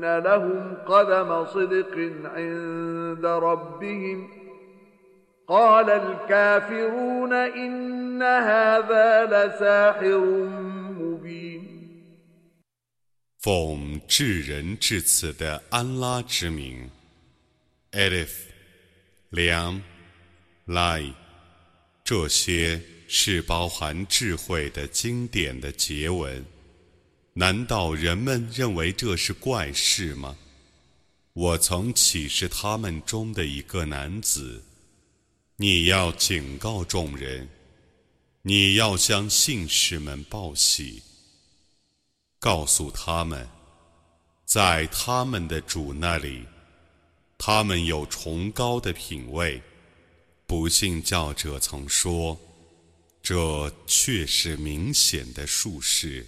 لهم قدم صدق عند ربهم قال الكافرون إن هذا لساحر مبين 奉至仁至此的安拉之名，Alif、良、来，这些是包含智慧的经典的结文。 难道人们认为这是怪事吗？我曾启示他们中的一个男子，你要警告众人，你要向信士们报喜。告诉他们，在他们的主那里，他们有崇高的品位。不信教者曾说，这却是明显的术士。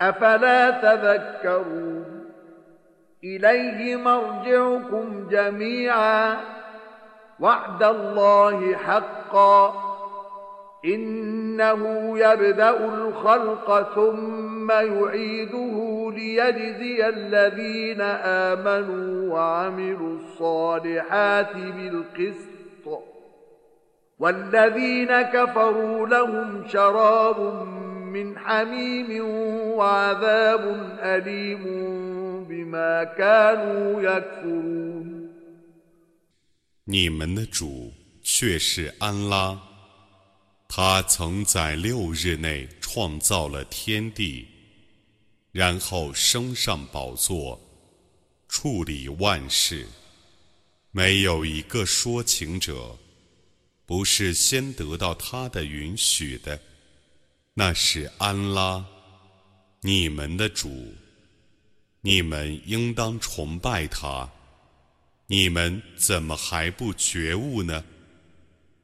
أفلا تذكرون؟ إليه مرجعكم جميعا. وعد الله حقا. إنه يبدأ الخلق ثم يعيده ليجزي الذين آمنوا وعملوا الصالحات بالقسط. والذين كفروا لهم شراب من حميم وعذاب أليم بما كانوا يكفرون 你们的主却是安拉，他曾在六日内创造了天地。然后升上宝座，处理万事。没有一个说情者，不是先得到他的允许的。 那是安拉，你们的主。你们应当崇拜他。你们怎么还不觉悟呢？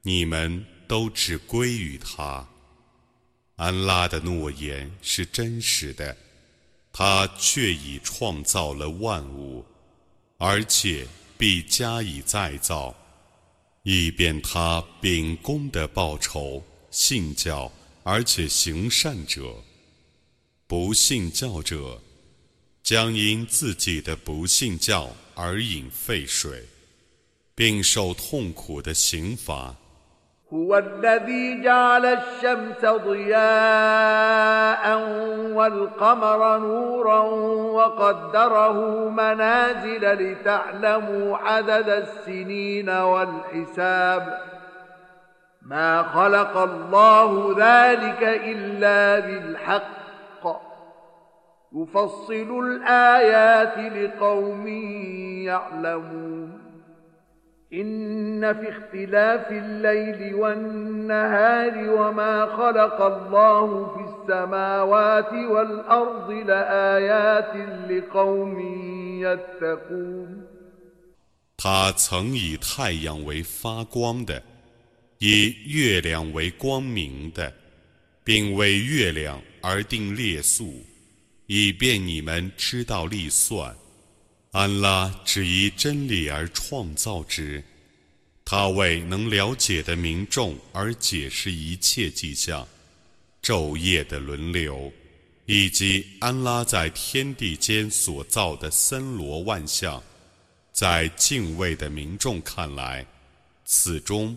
你们都只归于他。安拉的诺言是真实的。他却已创造了万物，而且必加以再造，以便他秉公的报酬信教而且行善者。不信教者将因自己的不信教而饮沸水，并受痛苦的刑罚。هو الذي جعل الشمس ضياء والقمر نورا وقدره منازل لتعلموا عدد السنين والحساب ما خلق الله ذلك الا بالحق يفصل الايات لقوم يعلمون إن في اختلاف الليل والنهار وما خلق الله في السماوات والأرض لآيات لقوم يتقون 他曾以太阳为发光的， 以月亮为光明的，并为月亮而定列数，以便你们知道历算。安拉只依真理而创造之，他为能了解的民众而解释一切迹象、昼夜的轮流，以及安拉在天地间所造的森罗万象，在敬畏的民众看来，此中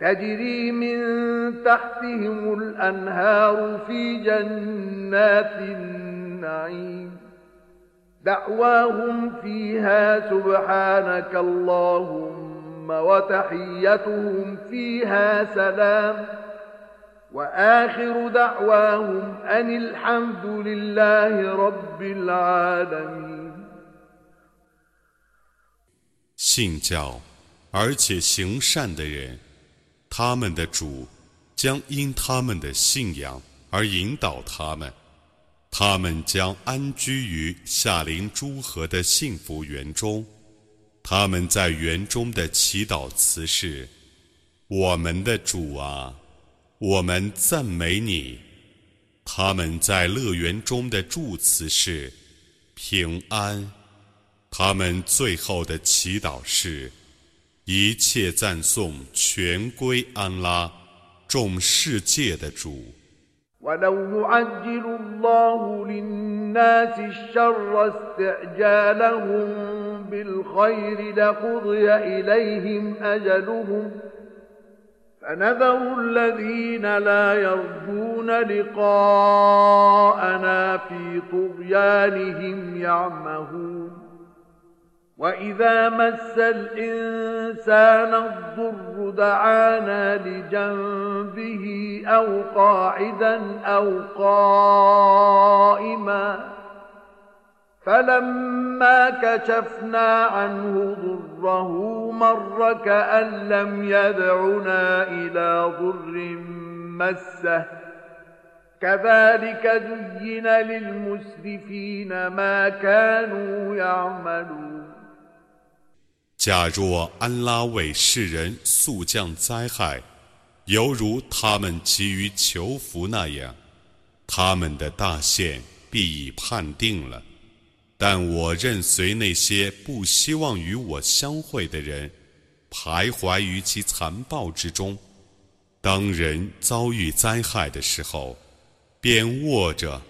تجري من تحتهم الأنهار في جنات النعيم دعواهم فيها سبحانك اللهم وتحيتهم فيها سلام وآخر دعواهم أن الحمد لله رب العالمين 信教而且行善的人 他们的主将因他们的信仰而引导他们，他们将安居于夏林诸河的幸福园中。他们在园中的祈祷词是：“我们的主啊，我们赞美你。”他们在乐园中的祝词是：“平安。”他们最后的祈祷是。一切赞颂全归安拉，众世界的主。ولو يعجل الله للناس الشر استعجالهم بالخير لقضي إليهم أجلهم فنذر الذين لا يرجون لقاءنا في طغيانهم يعمهون وإذا مس الإنسان الضر دعانا لجنبه أو قاعدا أو قائما فلما كشفنا عنه ضره مر كأن لم يدعنا إلى ضر مسه كذلك زين للمسرفين ما كانوا يعملون 假若安拉为世人速降灾害，犹如他们急于求福那样，他们的大限必已判定了。但我任随那些不希望与我相会的人，徘徊于其残暴之中。当人遭遇灾害的时候，便卧着，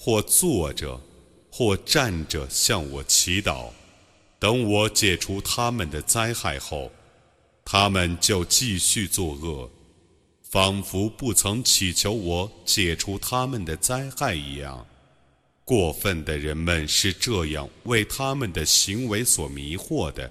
或坐着，或站着向我祈祷。等我解除他们的灾害后，他们就继续作恶，仿佛不曾祈求我解除他们的灾害一样。过分的人们是这样为他们的行为所迷惑的。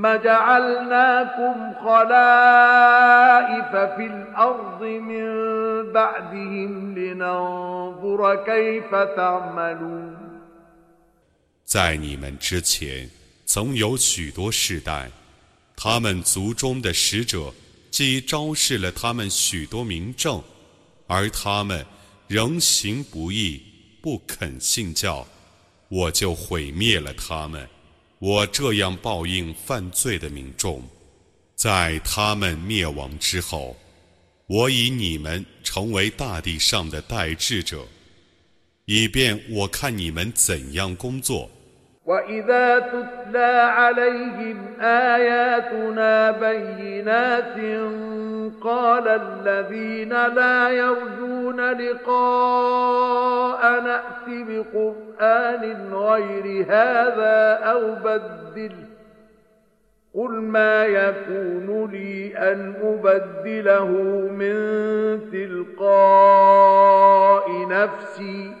ثم ثم جعلناكم خلائف في الأرض من بعدهم لننظر كيف تعملون 在你们之前，曾有许多世代，他们族中的使者既昭示了他们许多明证，而他们仍行不义，不肯信教，我就毁灭了他们。 我这样报应犯罪的民众，在他们灭亡之后，我以你们成为大地上的代志者，以便我看你们怎样工作。قال الذين لا يرجون لقاء نأت بقرآن غير هذا أو بدل قل ما يكون لي أن أبدله من تلقاء نفسي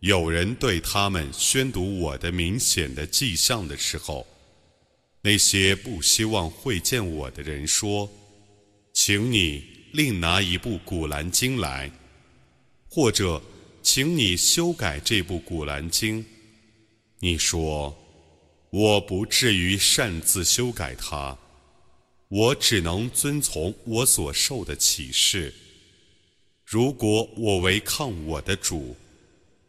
有人对他们宣读我的明显的迹象的时候，那些不希望会见我的人说。请你另拿一部《古兰经》来，或者，请你修改这部《古兰经》。你说，我不至于擅自修改它，我只能遵从我所受的启示。如果我违抗我的主，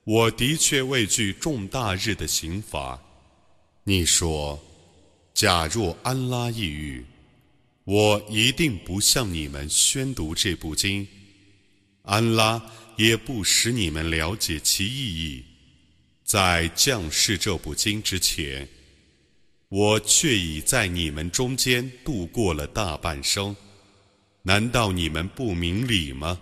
我的确畏惧重大日的刑罚。你说，假若安拉抑郁。我一定不向你们宣读这部经，安拉也不使你们了解其意义。在降世这部经之前，我却已在你们中间度过了大半生。难道你们不明理吗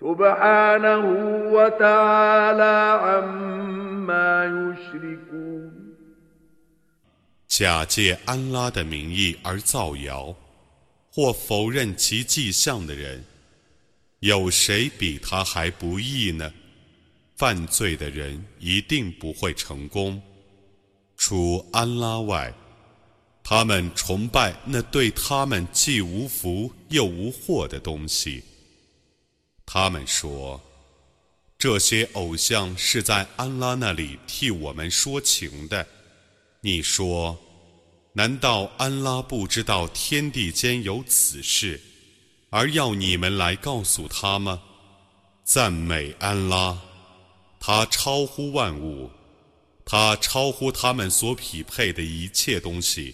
السماء 假借安拉的名义而造谣，或否认其迹象的人，有谁比他还不义呢？犯罪的人一定不会成功，除安拉外。他们崇拜那对他们既无福又无祸的东西。 他们说，这些偶像是在安拉那里替我们说情的。你说，难道安拉不知道天地间有此事，而要你们来告诉他吗？赞美安拉，他超乎万物，他超乎他们所匹配的一切东西。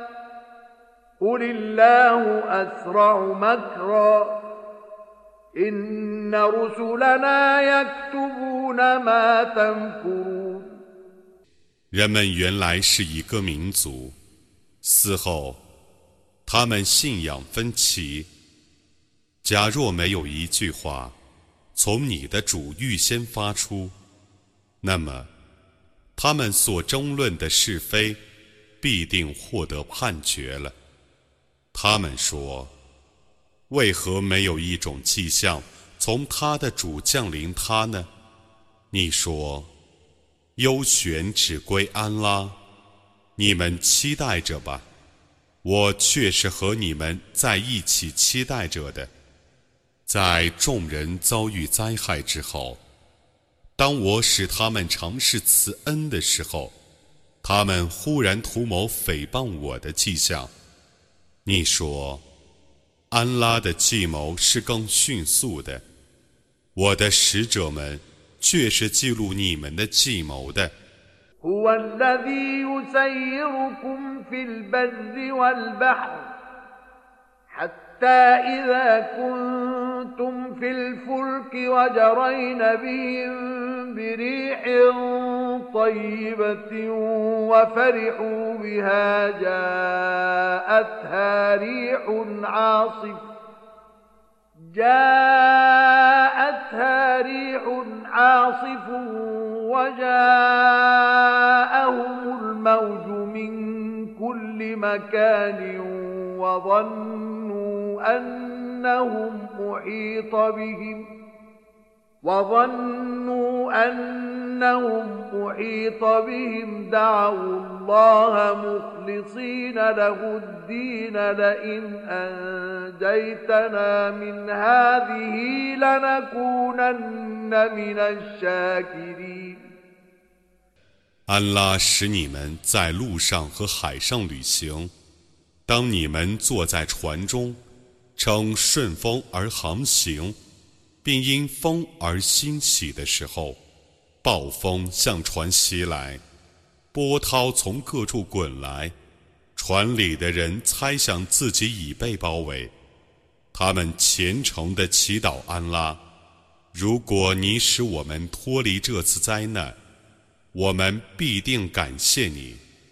قل الله أسرع مكرا إن رسلنا يكتبون ما تمكرون 人们原来是一个民族，死后他们信仰分歧。假若没有一句话从你的主预先发出，那么他们所争论的是非必定获得判决了。 他们说：“为何没有一种迹象从他的主降临他呢？”你说：“优选只归安拉，你们期待着吧。”我却是和你们在一起期待着的。在众人遭遇灾害之后，当我使他们尝试慈恩的时候，他们忽然图谋诽谤我的迹象。你说，安拉的计谋是更迅速的，我的使者们却是记录你们的计谋的。هو الذي يسيركم في البر والبحر حتى إذا كنتم في الفلك وجرين بهم بريح طيبة وفرحوا بها جاءتها ريح عاصف. جاءتها ريح عاصف وجاءهم الموج من كل مكان وظنوا أنهم محيط بهم. وظنوا أنهم محيط بهم دعوا الله مخلصين له الدين لئن أنجيتنا من هذه لنكونن من الشاكرين 安拉使你们在路上和海上旅行，当你们坐在船中，乘顺风而航行， 并因风而欣喜的时候，暴风向船袭来，波涛从各处滚来，船里的人猜想自己已被包围，他们虔诚地祈祷安拉：如果你使我们脱离这次灾难。我们必定感谢你。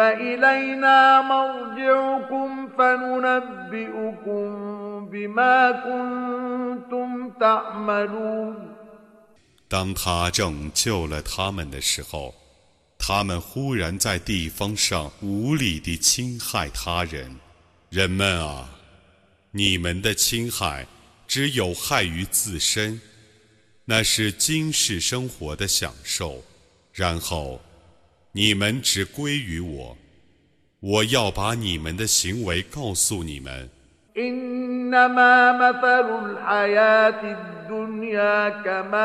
إلينا مرجعكم فننبئكم بما كنتم تعملون 当他拯救了他们的时候，他们忽然在地方上无理地侵害他人。人们啊，你们的侵害只有害于自身，那是今世生活的享受。然后。 你们只归于我，我要把你们的行为告诉你们。إنما مثل الحياة الدنيا كماء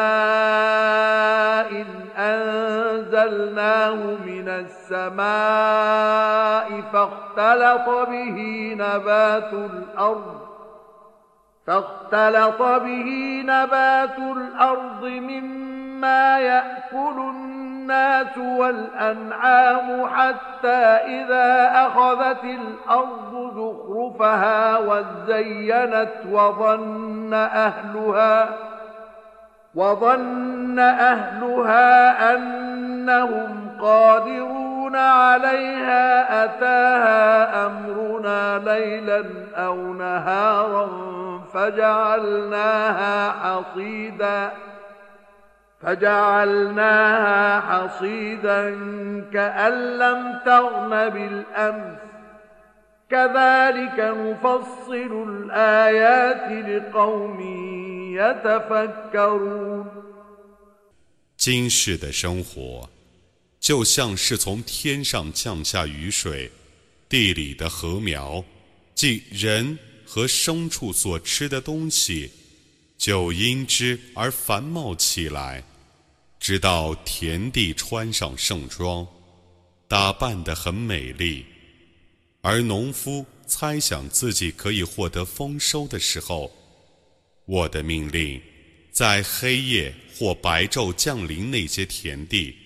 أنزلناه من السماء فاختلط به نبات الأرض فاختلط به نبات الأرض مما يأكل الناس الناس والأنعام حتى إذا أخذت الأرض زخرفها وزينت وظن أهلها وظن أهلها أنهم قادرون عليها أتاها أمرنا ليلا أو نهارا فجعلناها حصيداً فجعلناها حصيدا كأن لم تغن بالأمس كذلك نفصل الآيات لقوم يتفكرون 今世的生活，就像是从天上降下雨水，地里的禾苗，即人和牲畜所吃的东西。 就因之而繁茂起来，直到田地穿上盛装，打扮得很美丽。而农夫猜想自己可以获得丰收的时候，我的命令在黑夜或白昼降临那些田地，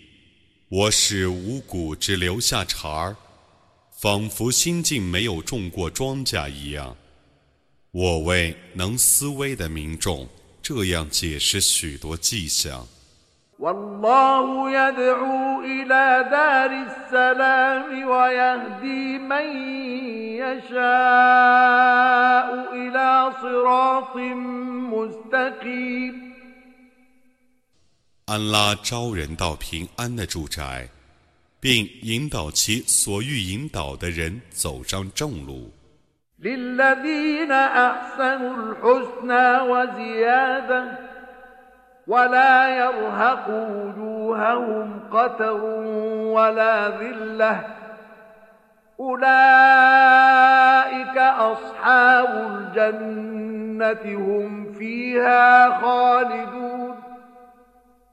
我使五谷只留下茬儿，仿佛心境没有种过庄稼一样。我为能思维的民众这样解释许多迹象。والله يدعو إلى دار السلام ويهدي من يشاء إلى صراط مستقيم 安拉招人到平安的住宅，并引导其所欲引导的人走上正路。 للذين أحسنوا الحسنى وزيادة ولا يرهق وجوههم قتر ولا ذلة. أولئك أصحاب الجنة هم فيها خالدون.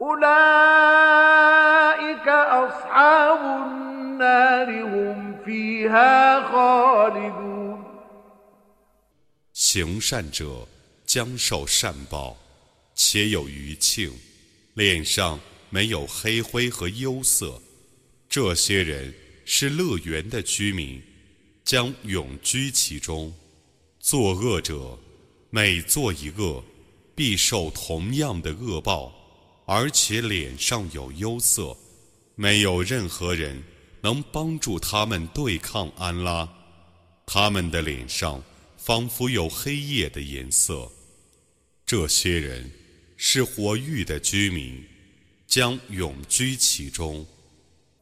أولئك أصحاب النار هم فيها خالدون 行善者将受善报，且有余庆，脸上没有黑灰和忧色。这些人是乐园的居民，将永居其中。作恶者每做一恶，必受同样的恶报， 而且脸上有忧色。没有任何人能帮助他们对抗安拉，他们的脸上。仿佛有黑夜的颜色。这些人是火域的居民，将永居其中。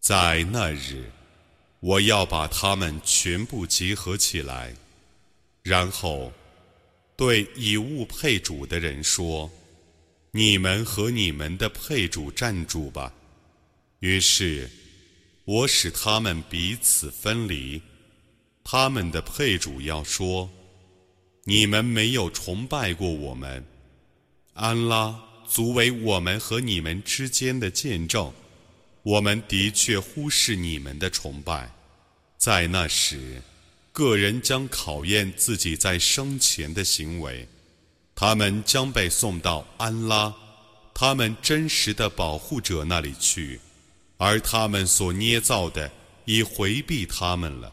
在那日，我要把他们全部集合起来，然后对以物配主的人说。你们和你们的配主站住吧。于是，我使他们彼此分离。他们的配主要说：“你们没有崇拜过我们，安拉足为我们和你们之间的见证。我们的确忽视你们的崇拜。在那时，个人将考验自己在生前的行为。”他们将被送到安拉，他们真实的保护者那里去，而他们所捏造的已回避他们了。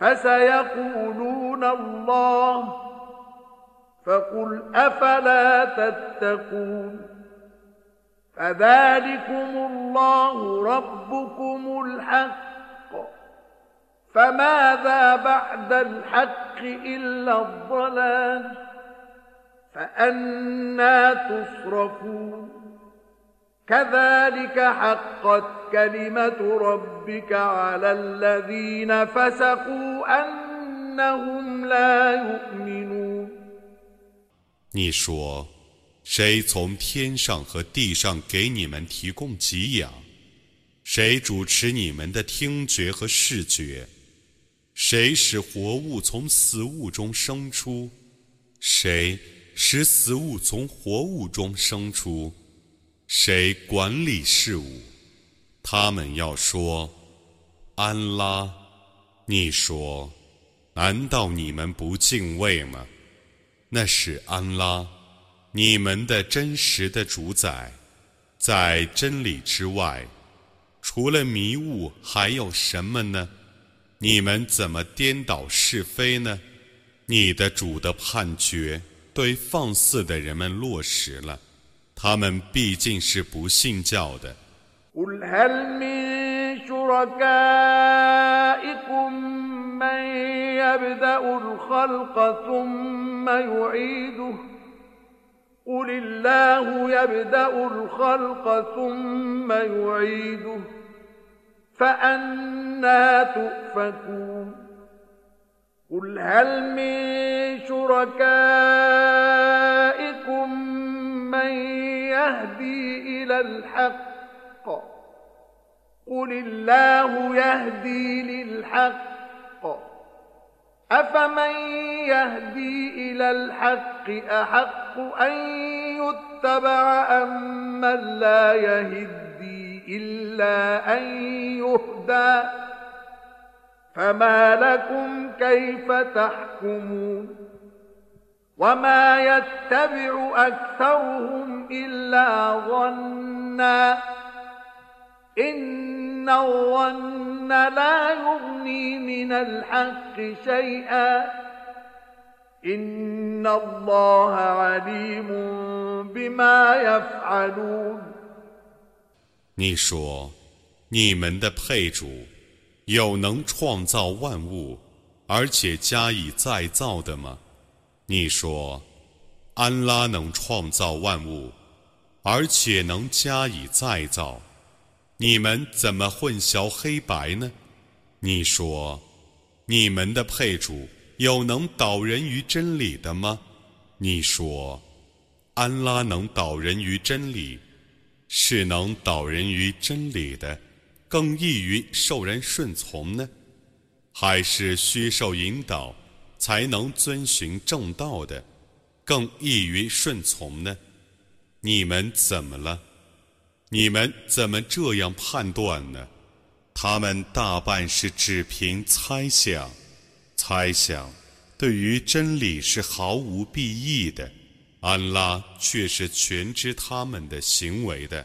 فسيقولون الله فقل أفلا تتقون فذلكم الله ربكم الحق فماذا بعد الحق إلا الضلال فأنا تصرفون كذلك حقت كلمة ربك على الذين فسقوا أنهم لا يؤمنون 你说，谁从天上和地上给你们提供给养？ 谁主持你们的听觉和视觉？谁使活物从死物中生出？谁使死物从活物中生出？ 谁管理事物？他们要说：“安拉。”你说：“难道你们不敬畏吗？”那是安拉，你们的真实的主宰。在真理之外，除了迷雾，还有什么呢？你们怎么颠倒是非呢？你的主的判决对放肆的人们落实了，他们毕竟是不信教的。فأنا تؤفكون قل هل من شركائكم من يهدي إلى الحق. قل الله يهدي للحق. أفمن يهدي إلى الحق أحق أن يتبع أم من لا يهدي إلا أن يهدى؟ فما لكم كيف تحكمون؟ وما يتبع أكثرهم إلا ظنا إن الظن لا يغني من الحق شيئا إن الله عليم بما يفعلون 你说，你们的配主有能创造万物，而且加以再造的吗？ 你说，安拉能创造万物，而且能加以再造，你们怎么混淆黑白呢？你说，你们的配主有能导人于真理的吗？你说，安拉能导人于真理。是能导人于真理的，更易于受人顺从呢，还是需受引导才能遵循正道的，更易于顺从呢？你们怎么了？你们怎么这样判断呢？他们大半是只凭猜想，猜想对于真理是毫无裨益的。安拉却是全知他们的行为的。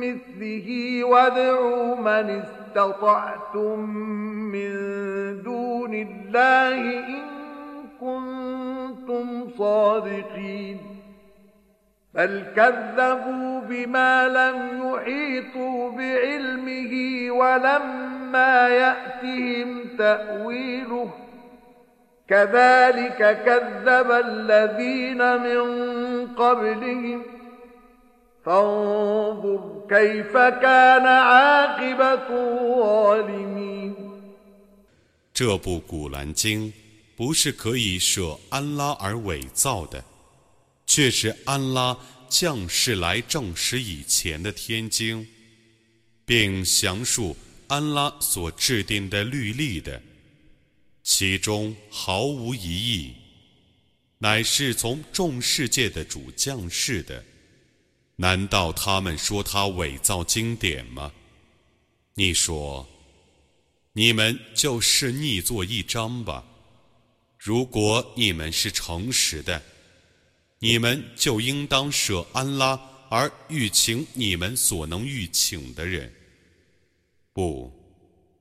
مثله وادعوا من استطعتم من دون الله إن كنتم صادقين. بل كذبوا بما لم يحيطوا بعلمه ولما يأتهم تأويله. كذلك كذب الذين من قبلهم. فانظر كيف كان عاقبة الظالمين 这部《古兰经》不是可以舍安拉而伪造的，却是安拉降世来证实以前的天经，并详述安拉所制定的律例的。其中毫无疑义，乃是从众世界的主降世的。 难道他们说他伪造经典吗？你说，你们就是逆作一张吧。如果你们是诚实的，你们就应当舍安拉而欲请你们所能欲请的人。不。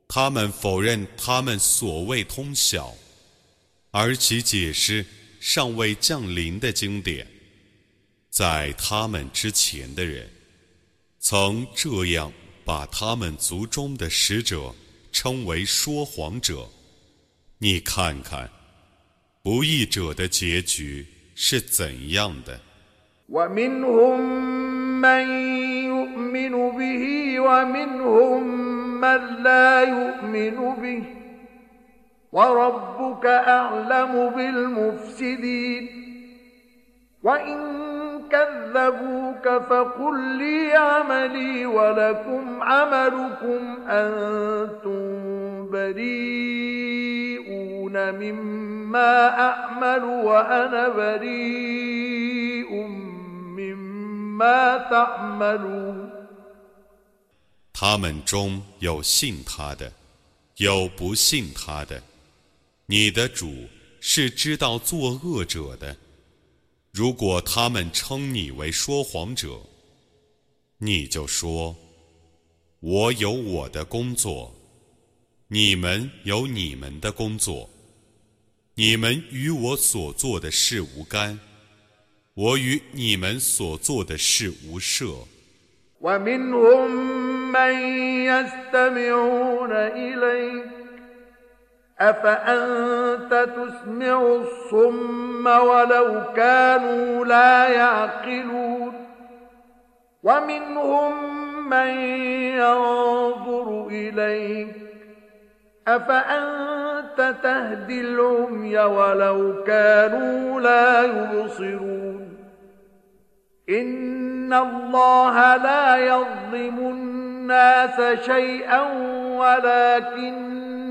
他们否认他们所谓通晓，而其解释尚未降临的经典，在他们之前的人，曾这样把他们族中的使者称为说谎者。你看看，不义者的结局是怎样的？وربك أعلم بالمفسدين وإن كذبوك فقل لي عملي ولكم عملكم أنتم بريئون مما أعمل وأنا بريء مما تعملون 他们中有信他的，有不信他的。你的主是知道作恶者的。 如果他们称你为说谎者，你就说：“我有我的工作，你们有你们的工作。你们与我所做的事无干，我与你们所做的事无涉。” أفأنت تسمع الصم ولو كانوا لا يعقلون ومنهم من ينظر إليك أفأنت تهدي العمي ولو كانوا لا يبصرون إن الله لا يظلم الناس شيئا ولكن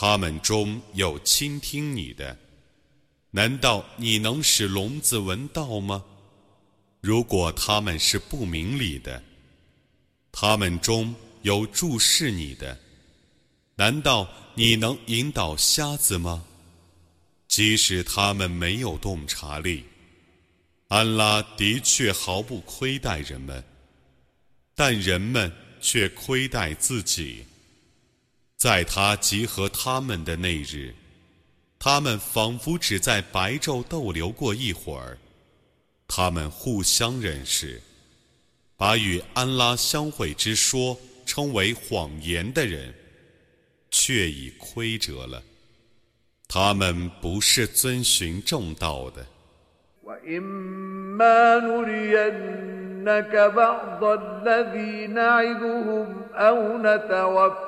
他们中有倾听你的，难道你能使聋子闻道吗？如果他们是不明理的，他们中有注视你的，难道你能引导瞎子吗？即使他们没有洞察力，安拉的确毫不亏待人们，但人们却亏待自己。在他集合他们的那日，他们仿佛只在白昼逗留过一会儿。他们互相认识，把与安拉相会之说称为谎言的人，却已亏折了。他们不是遵循正道的。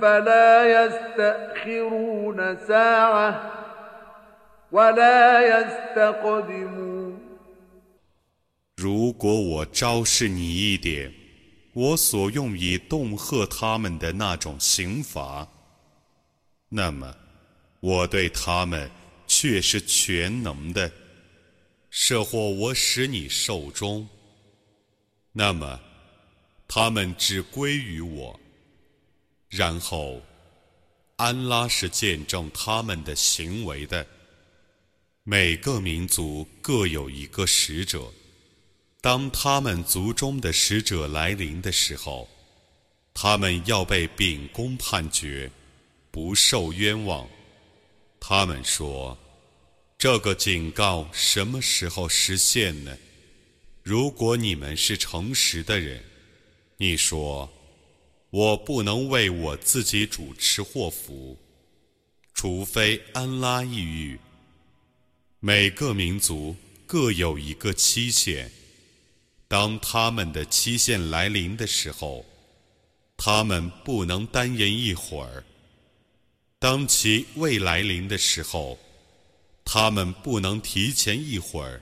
فلا يستأخرون ساعة ولا يستقدمون 如果我昭示你一点，我所用以恫吓他们的那种刑罚，那么我对他们却是全能的。设或我使你寿终，那么。他们只归于我， 然后，安拉是见证他们的行为的。每个民族各有一个使者，当他们族中的使者来临的时候，他们要被秉公判决，不受冤枉。他们说：“这个警告什么时候实现呢？如果你们是诚实的人，你说：“我不能为我自己主持祸福，除非安拉抑郁。每个民族各有一个期限，当他们的期限来临的时候，他们不能单言一会儿；当其未来临的时候，他们不能提前一会儿。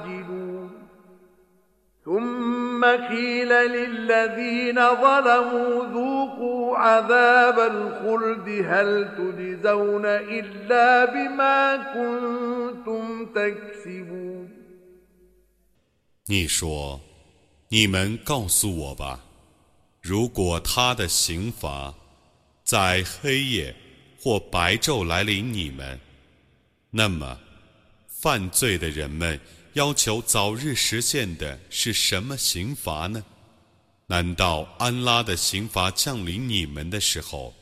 ثم قيل للذين ظلموا ذوقوا عذاب الخلد هل تجزون إلا بما كنتم تكسبون 你说：“你们告诉我吧，如果他的刑罚在黑夜或白昼来临你们，那么。”犯罪的人们 要求早日实现的是什么刑罚呢？难道安拉的刑罚降临你们的时候，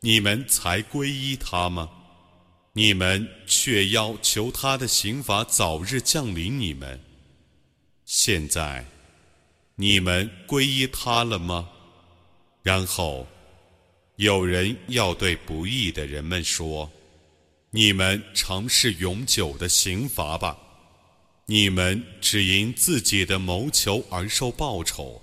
你们才皈依他吗？你们却要求他的刑罚早日降临你们。现在，你们皈依他了吗？然后，有人要对不义的人们说。你们尝试永久的刑罚吧，你们只因自己的谋求而受报酬。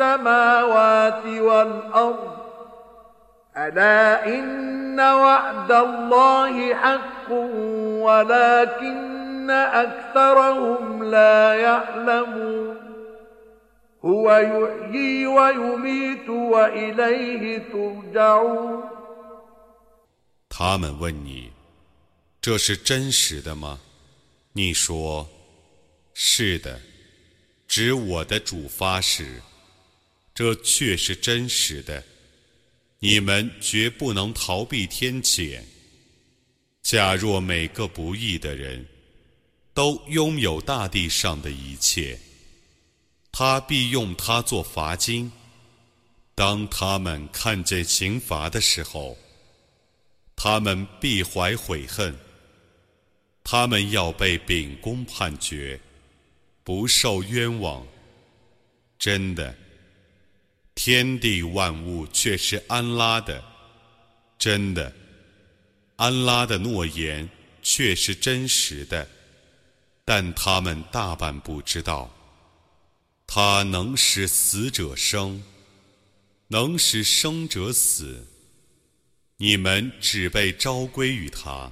السماوات والأرض ألا إن وعد الله حق ولكن أكثرهم لا يعلمون هو يحيي ويميت وإليه ترجعون 他们问你：“这是真实的吗？”你说：“是的。”指我的主发誓， 这却是真实的。你们绝不能逃避天谴。假若每个不义的人都拥有大地上的一切，他必用它做罚金。当他们看见刑罚的时候，他们必怀悔恨。他们要被秉公判决，不受冤枉。真的。天地万物却是安拉的，真的，安拉的诺言却是真实的，但他们大半不知道。他能使死者生，能使生者死，你们只被召归于他。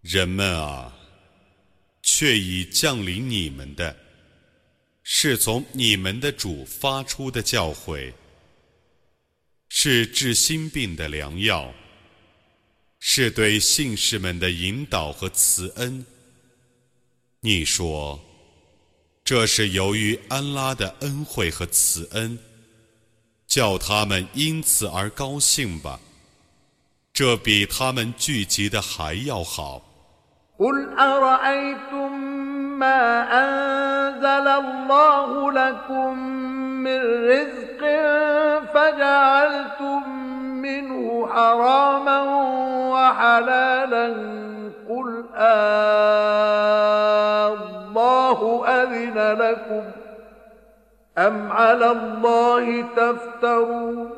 人们啊，却已降临你们的是从你们的主发出的教诲，是治心病的良药，是对信士们的引导和慈恩。你说，这是由于安拉的恩惠和慈恩，叫他们因此而高兴吧。这比他们聚集的还要好。قل أرأيتم ما أنزل الله لكم من رزق فجعلتم منه حراما وحلالا قل آه الله أذن لكم أم على الله تفترون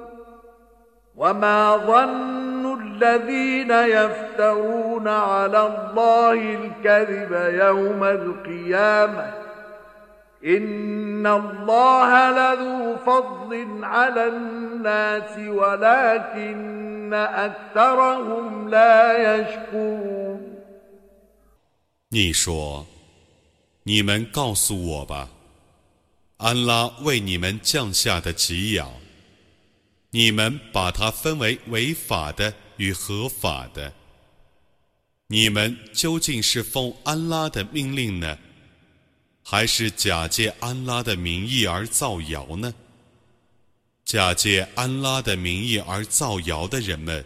وما ظن الذين يفترون على الله الكذب يوم القيامة إن الله لذو فضل على الناس ولكن أكثرهم لا يشكرون 你说：“你们告诉我吧，安拉为你们降下的给养。”你们把它分为违法的 与合法的，你们究竟是奉安拉的命令呢，还是假借安拉的名义而造谣呢？假借安拉的名义而造谣的人们，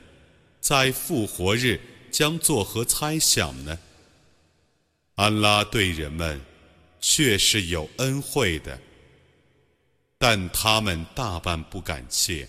在复活日将作何猜想呢？安拉对人们确是有恩惠的，但他们大半不感谢。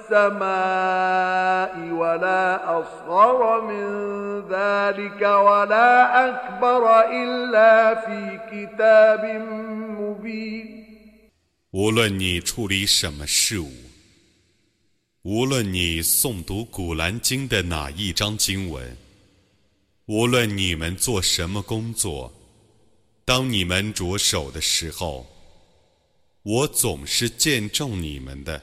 السماء ولا أصغر من ذلك ولا أكبر إلا في كتاب مبين 无论你处理什么事物，无论你诵读《古兰经》的哪一章经文，无论你们做什么工作，当你们着手的时候，我总是见证你们的。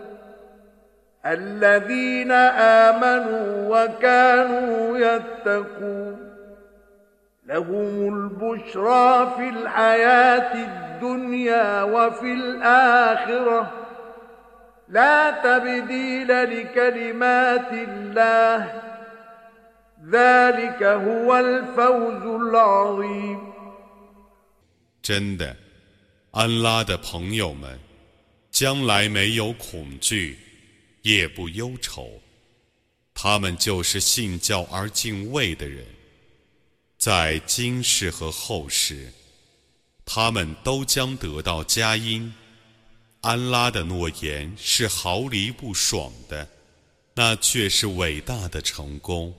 الذين آمنوا وكانوا يتقون لهم البشرى في الحياة الدنيا وفي الآخرة لا تبديل لكلمات الله ذلك هو الفوز العظيم 真的，安拉的朋友们，将来没有恐惧。 也不忧愁，他们就是信教而敬畏的人，在今世和后世，他们都将得到佳音。安拉的诺言是毫厘不爽的，那却是伟大的成功。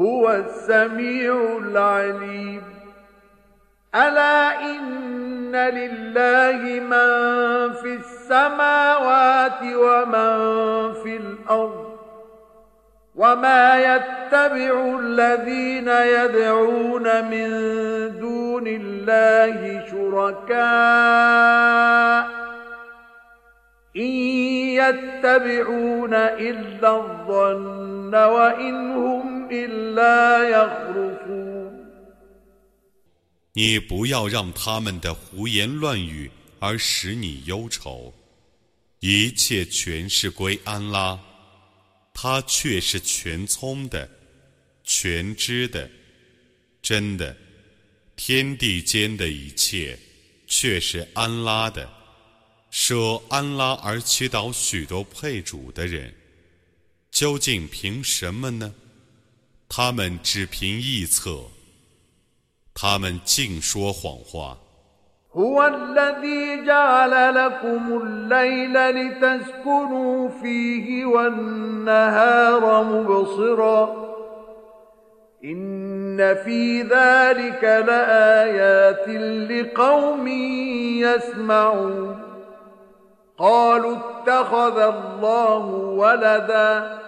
هو السميع العليم. ألا إن لله من في السماوات ومن في الأرض وما يتبع الذين يدعون من دون الله شركاء إن يتبعون إلا الظن وإن هم 你不要让他们的胡言乱语而使你忧愁，一切全是归安拉，他却是全聪的、全知的。真的，天地间的一切却是安拉的。舍安拉而祈祷许多配主的人，究竟凭什么呢？他们只凭臆测，他们尽说谎话。هو الذي جعل لكم الليل لتسكنوا فيه والنهار مبصرا إن في ذلك لآيات لقوم يسمعون قالوا اتخذ الله ولدا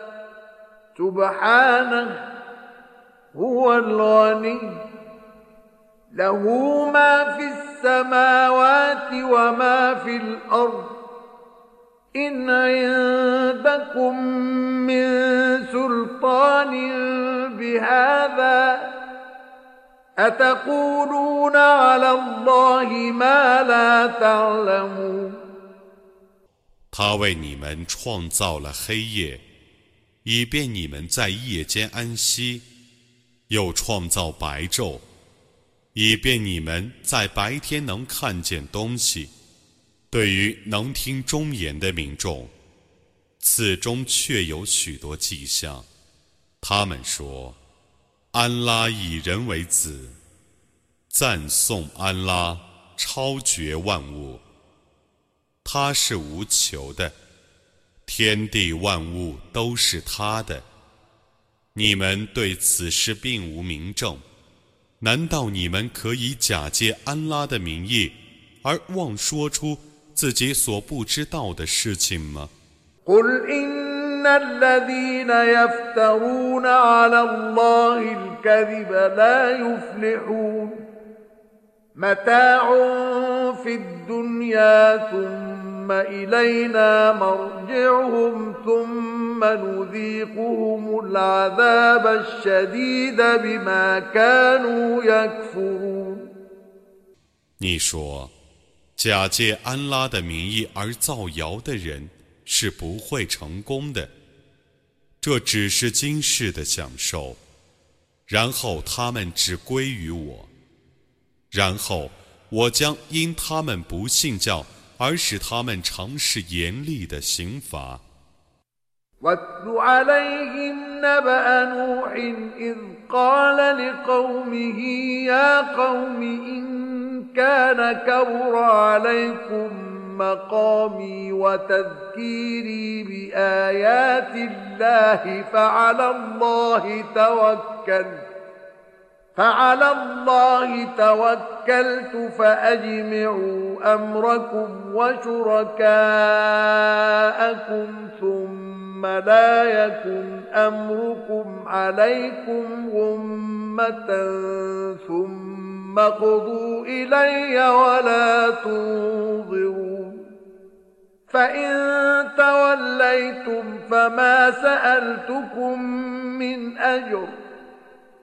سبحانه هو الغني له ما في السماوات وما في الأرض إن عندكم من سلطان بهذا أتقولون على الله ما لا تعلمون 他为你们创造了黑夜，以便你们在夜间安息； 又创造白昼，以便你们在白天能看见东西。对于能听忠言的民众，此中确有许多迹象。他们说：“安拉以人为子，赞颂安拉，超绝万物。”他是无求的，天地万物都是他的。你们对此事并无明证，难道你们可以假借安拉的名义而妄说出自己所不知道的事情吗？你说，假借安拉的名义而造谣的人是不会成功的。这只是今世的享受，然后他们只归于我，然后我将因他们不信教。而使他们尝试严厉的刑罚。واتل عليهم نبأ نوح إذ قال لقومه يا قوم إن كان كبر عليكم مقامي وتذكيري بآيات الله فعلى الله توكلت فعلى الله توكلت فأجمعوا أمركم وشركاءكم ثم لا يكن أمركم عليكم غمة ثم قضوا إلي ولا تنظرون فإن توليتم فما سألتكم من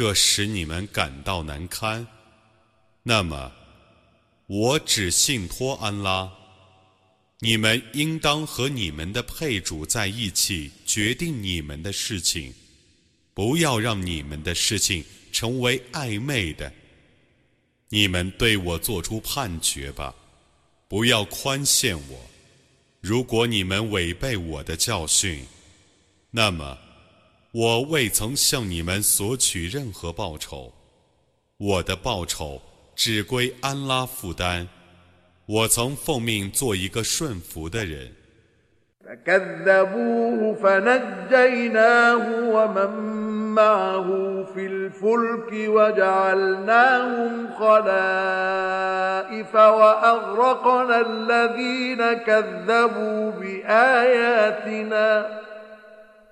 这使你们感到难堪，那么我只信托安拉。你们应当和你们的配主在一起决定你们的事情，不要让你们的事情成为暧昧的。你们对我做出判决吧，不要宽限我。如果你们违背我的教训，那么。我未曾向你们索取任何报酬，我的报酬只归安拉负担。我曾奉命做一个顺服的人。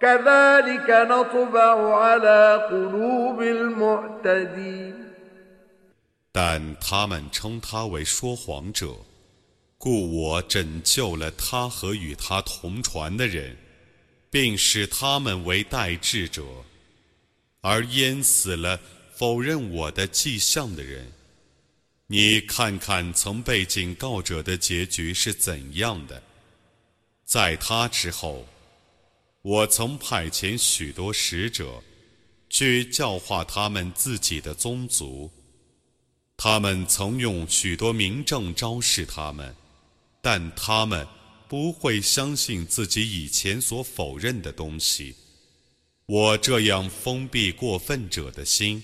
كذلك نطبع على قلوب المعتدين 但他们称他为说谎者。故我拯救了他和与他同船的人，并使他们为代志者，而淹死了否认我的迹象的人。你看看曾被警告者的结局是怎样的。在他之后， 我曾派遣许多使者，去教化他们自己的宗族。他们曾用许多名证昭示他们。但他们不会相信自己以前所否认的东西。我这样封闭过分者的心。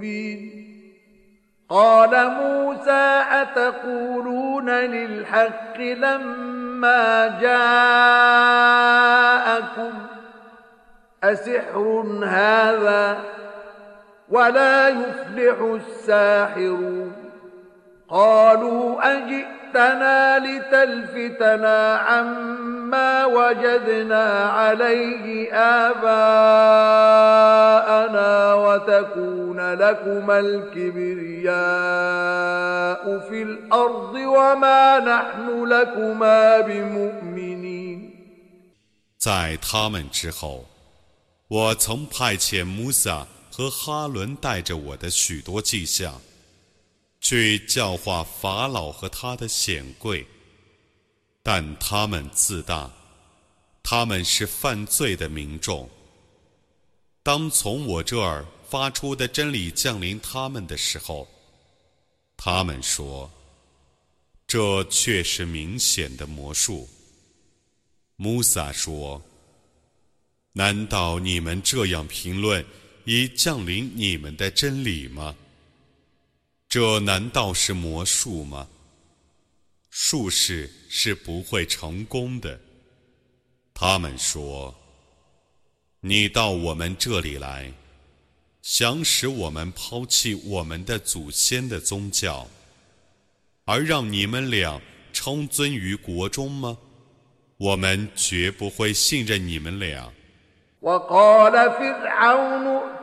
مبين. قال موسى أتقولون للحق لما جاءكم؟ أسحر هذا ولا يفلح الساحرون. قالوا أجئتنا لتلفتنا عما وجدنا عليه آباءنا وتكون لكما الكبرياء في الأرض وما نحن لكما بمؤمنين 在他们之后，我曾派遣穆萨和哈伦带着我的许多迹象。 去教化法老和他的显贵，但他们自大，他们是犯罪的民众。当从我这儿发出的真理降临他们的时候，他们说：“这却是明显的魔术。”穆萨说：“难道你们这样评论已降临你们的真理吗？”这难道是魔术吗？术士是不会成功的。他们说：“你到我们这里来，想使我们抛弃我们的祖先的宗教，而让你们俩称尊于国中吗？我们绝不会信任你们俩。”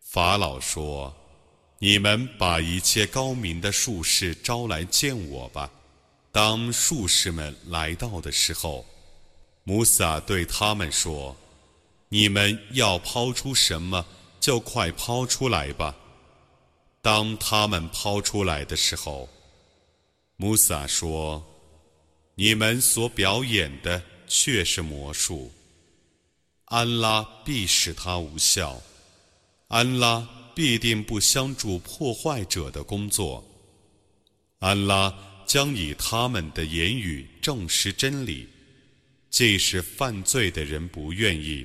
法老说：“你们把一切高明的术士招来见我吧。”当术士们来到的时候，穆萨对他们说：“你们要抛出什么？”就快抛出来吧！当他们抛出来的时候，穆萨说：“你们所表演的却是魔术，安拉必使它无效，安拉必定不相助破坏者的工作，安拉将以他们的言语证实真理，即使犯罪的人不愿意。”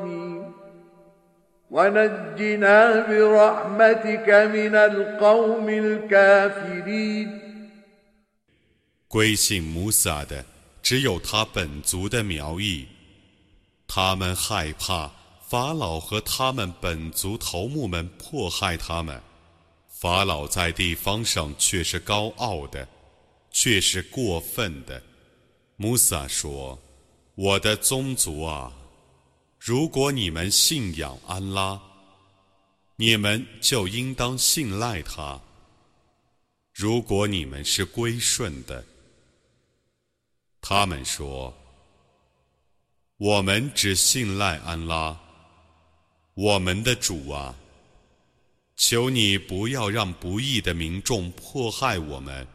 归信穆萨的只有他本族的苗裔，他们害怕法老和他们本族头目们迫害他们。法老在地方上却是高傲的，却是过分的。穆萨说：“我的宗族啊！”如果你们信仰安拉，你们就应当信赖他。如果你们是归顺的，他们说：“我们只信赖安拉，我们的主啊！求你不要让不义的民众迫害我们，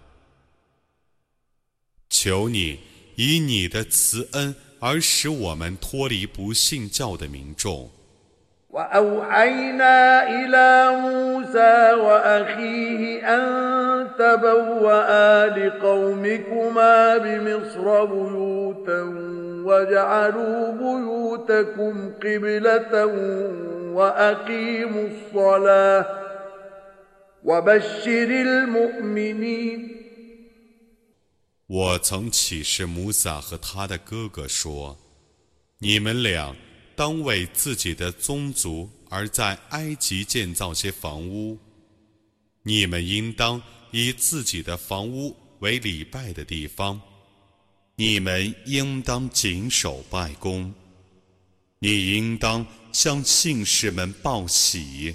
求你以你的慈恩。”而使我们脱离不信教的民众。وأوحينا إلى موسى وأخيه أن تبوأ لقومكما بمصر بيوتا وجعلوا بيوتكم قبلة وأقيموا الصلاة وبشر المؤمنين 我曾启示穆萨和他的哥哥说：“你们俩当为自己的宗族而在埃及建造些房屋。你们应当以自己的房屋为礼拜的地方。你们应当谨守拜功。你应当向信士们报喜。”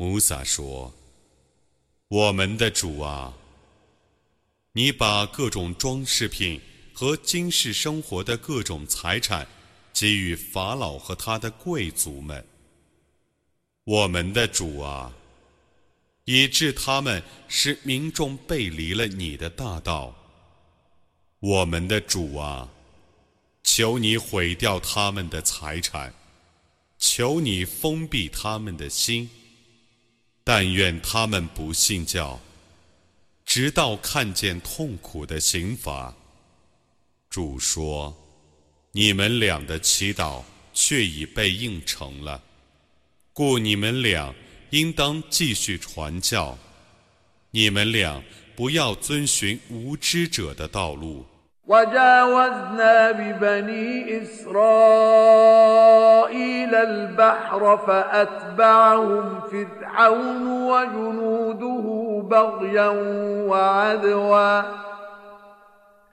穆萨说：“我们的主啊，你把各种装饰品和今世生活的各种财产给予法老和他的贵族们。我们的主啊，以致他们使民众背离了你的大道。我们的主啊，求你毁掉他们的财产，求你封闭他们的心。”但愿他们不信教，直到看见痛苦的刑罚。主说：“你们俩的祈祷却已被应承了，故你们俩应当继续传教。你们俩不要遵循无知者的道路。” وجاوزنا ببني إسرائيل البحر فأتبعهم فرعون وجنوده بغيا وعدوا.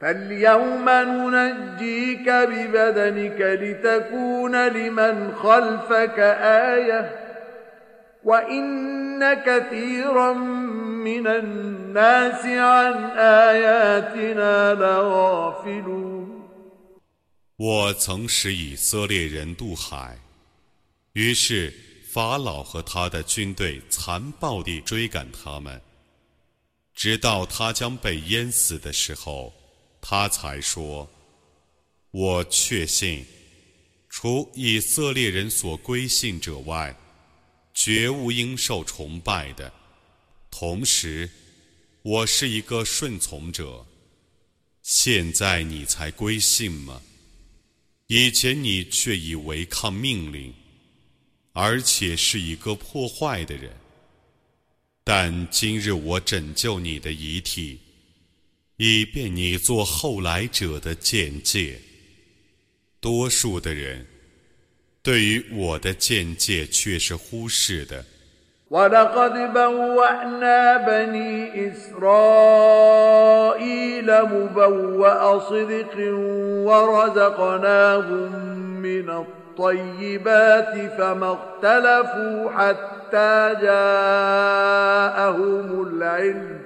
فاليوم ننجيك ببدنك لتكون لمن خلفك آية وإن كثيرا من الناس عن آياتنا لغافلون 我曾使以色列人渡海，于是法老和他的军队残暴地追赶他们，直到他将被淹死的时候， 他才说：“我确信，除以色列人所归信者外，绝无应受崇拜的。同时，我是一个顺从者。现在你才归信吗？”以前你却已违抗命令，而且是一个破坏的人。但今日我拯救你的遗体，以便你做后来者的见解。多数的人对于我的见解却是忽视的。ولقد بوأنا بني إسرائيل مبوأ صدق ورزقناهم من الطيبات فما اختلفوا حتى جاءهم العلم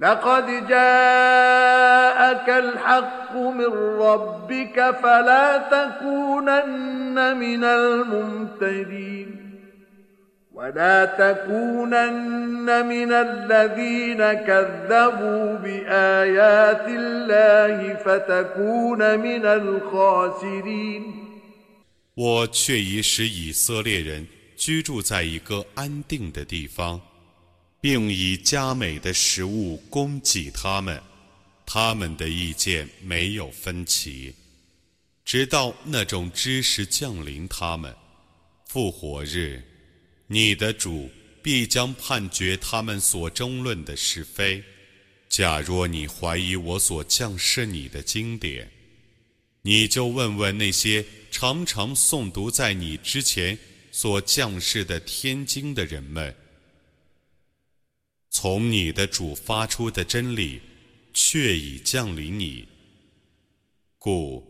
لقد جاءك الحق من ربك فلا تكونن من الممتدين ولا تكونن من الذين كذبوا بآيات الله فتكون من الخاسرين 我却已使以色列人居住在一个安定的地方， 并以佳美的食物供给他们，他们的意见没有分歧，直到那种知识降临他们。复活日。你的主必将判决他们所争论的是非。假若你怀疑我所降示你的经典，你就问问那些常常诵读在你之前所降示的天经的人们：从你的主发出的真理，却已降临你，故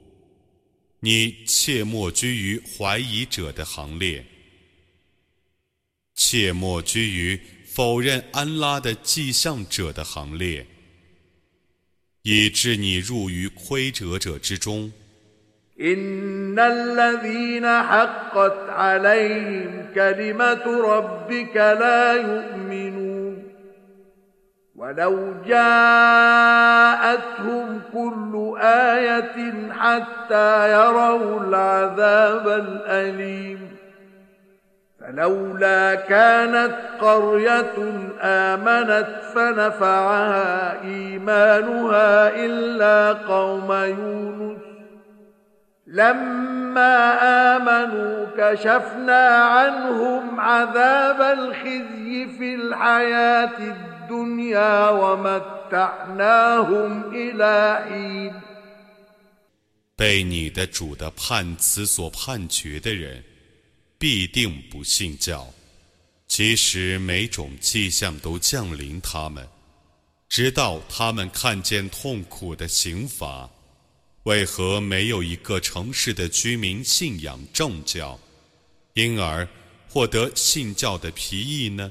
你切莫居于怀疑者的行列。切莫居于否认安拉的迹象者的行列，以致你入于亏折者之中。فلولا كانت قرية آمنت فنفعها إيمانها إلا قوم يونس لما آمنوا كشفنا عنهم عذاب الخزي في الحياة الدنيا ومتعناهم إلى حين 被你的主的判词所判决的人。必定不信教。其实每种迹象都降临他们，直到他们看见痛苦的刑罚。为何没有一个城市的居民信仰正教，因而获得信教的皮意呢？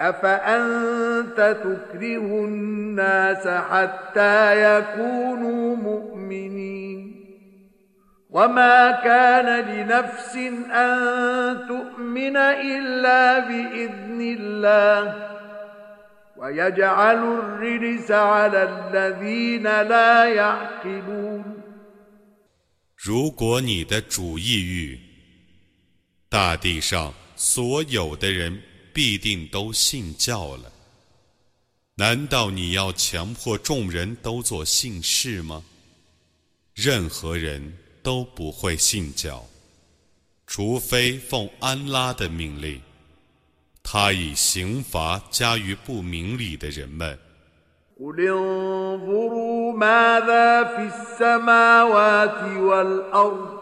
أفأنت تكره الناس حتى يكونوا مؤمنين وما كان لنفس أن تؤمن إلا بإذن الله ويجعل الرجس على الذين لا يعقلون 如果你的主意欲，大地上所有的人 必定都信教了。难道你要强迫众人都做信士吗？任何人都不会信教，除非奉安拉的命令。他以刑罚加于不明理的人们。قل انظروا ماذا في السماوات والأرض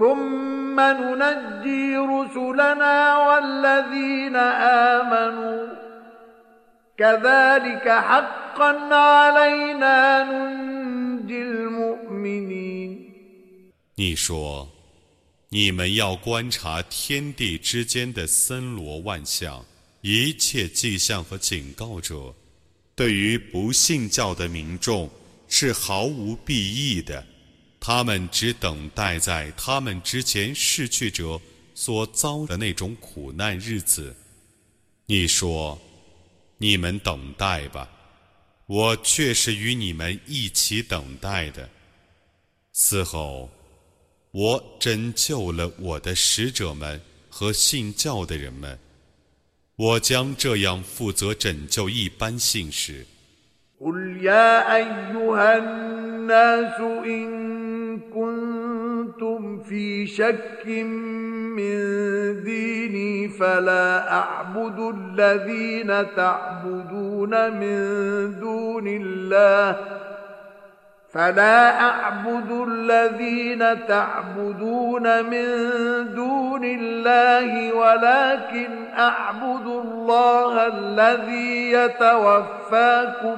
ثم ننجي رسلنا والذين آمنوا كذلك حقا علينا ننجي المؤمنين 你说，你们要观察天地之间的森罗万象，一切迹象和警告者。对于不信教的民众是毫无裨益的， 他们只等待在他们之前逝去者所遭的那种苦难日子。你说，你们等待吧，我却是与你们一起等待的。此后，我拯救了我的使者们和信教的人们。我将这样负责拯救一般信士。كنتم في شك من ديني فلا أعبد الذين تعبدون من دون الله فلا أعبد الذين تعبدون من دون الله ولكن أعبد الله الذي يتوفاكم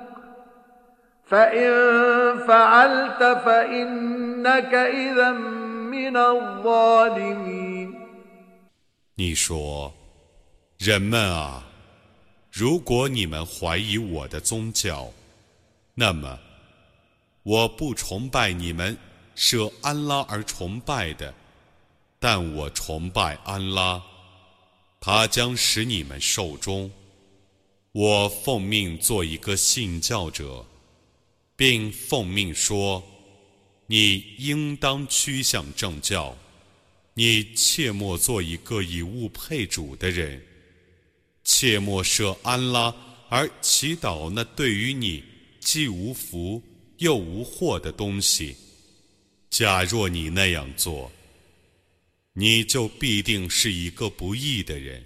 فإن فعلت فإنك إذا من الظالمين 你说，人们啊，如果你们怀疑我的宗教，那么我不崇拜你们舍安拉而崇拜的。但我崇拜安拉，他将使你们寿终。我奉命做一个信教者， 并奉命说：你应当趋向正教。你切莫做一个以物配主的人，切莫设安拉而祈祷那对于你既无福又无祸的东西。假若你那样做，你就必定是一个不义的人。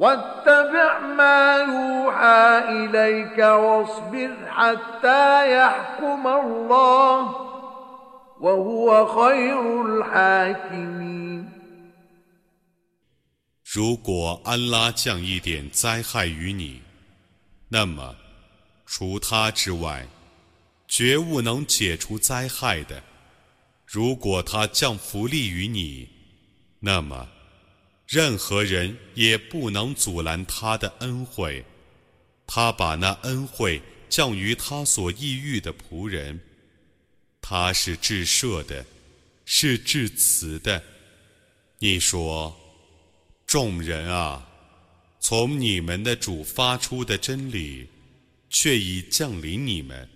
واتبع ما يوحى إليك واصبر حتى يحكم الله وهو خير الحاكمين 如果安拉降一点灾害于你，那么除他之外，绝无能解除灾害的。如果他降福利于你，那么 任何人也不能阻拦他的恩惠。他把那恩惠降于他所抑郁的仆人。他是至赦的，是至慈的。你说。众人啊，从你们的主发出的真理，却已降临你们。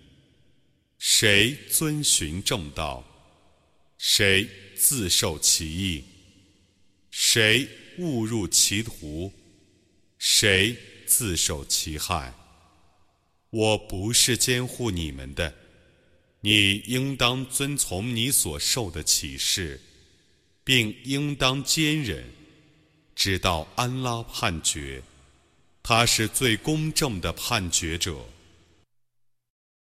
谁遵循正道，谁自受其益；谁误入歧途，谁自受其害。我不是监护你们的，你应当遵从你所受的启示，并应当坚忍。直到安拉判决，他是最公正的判决者。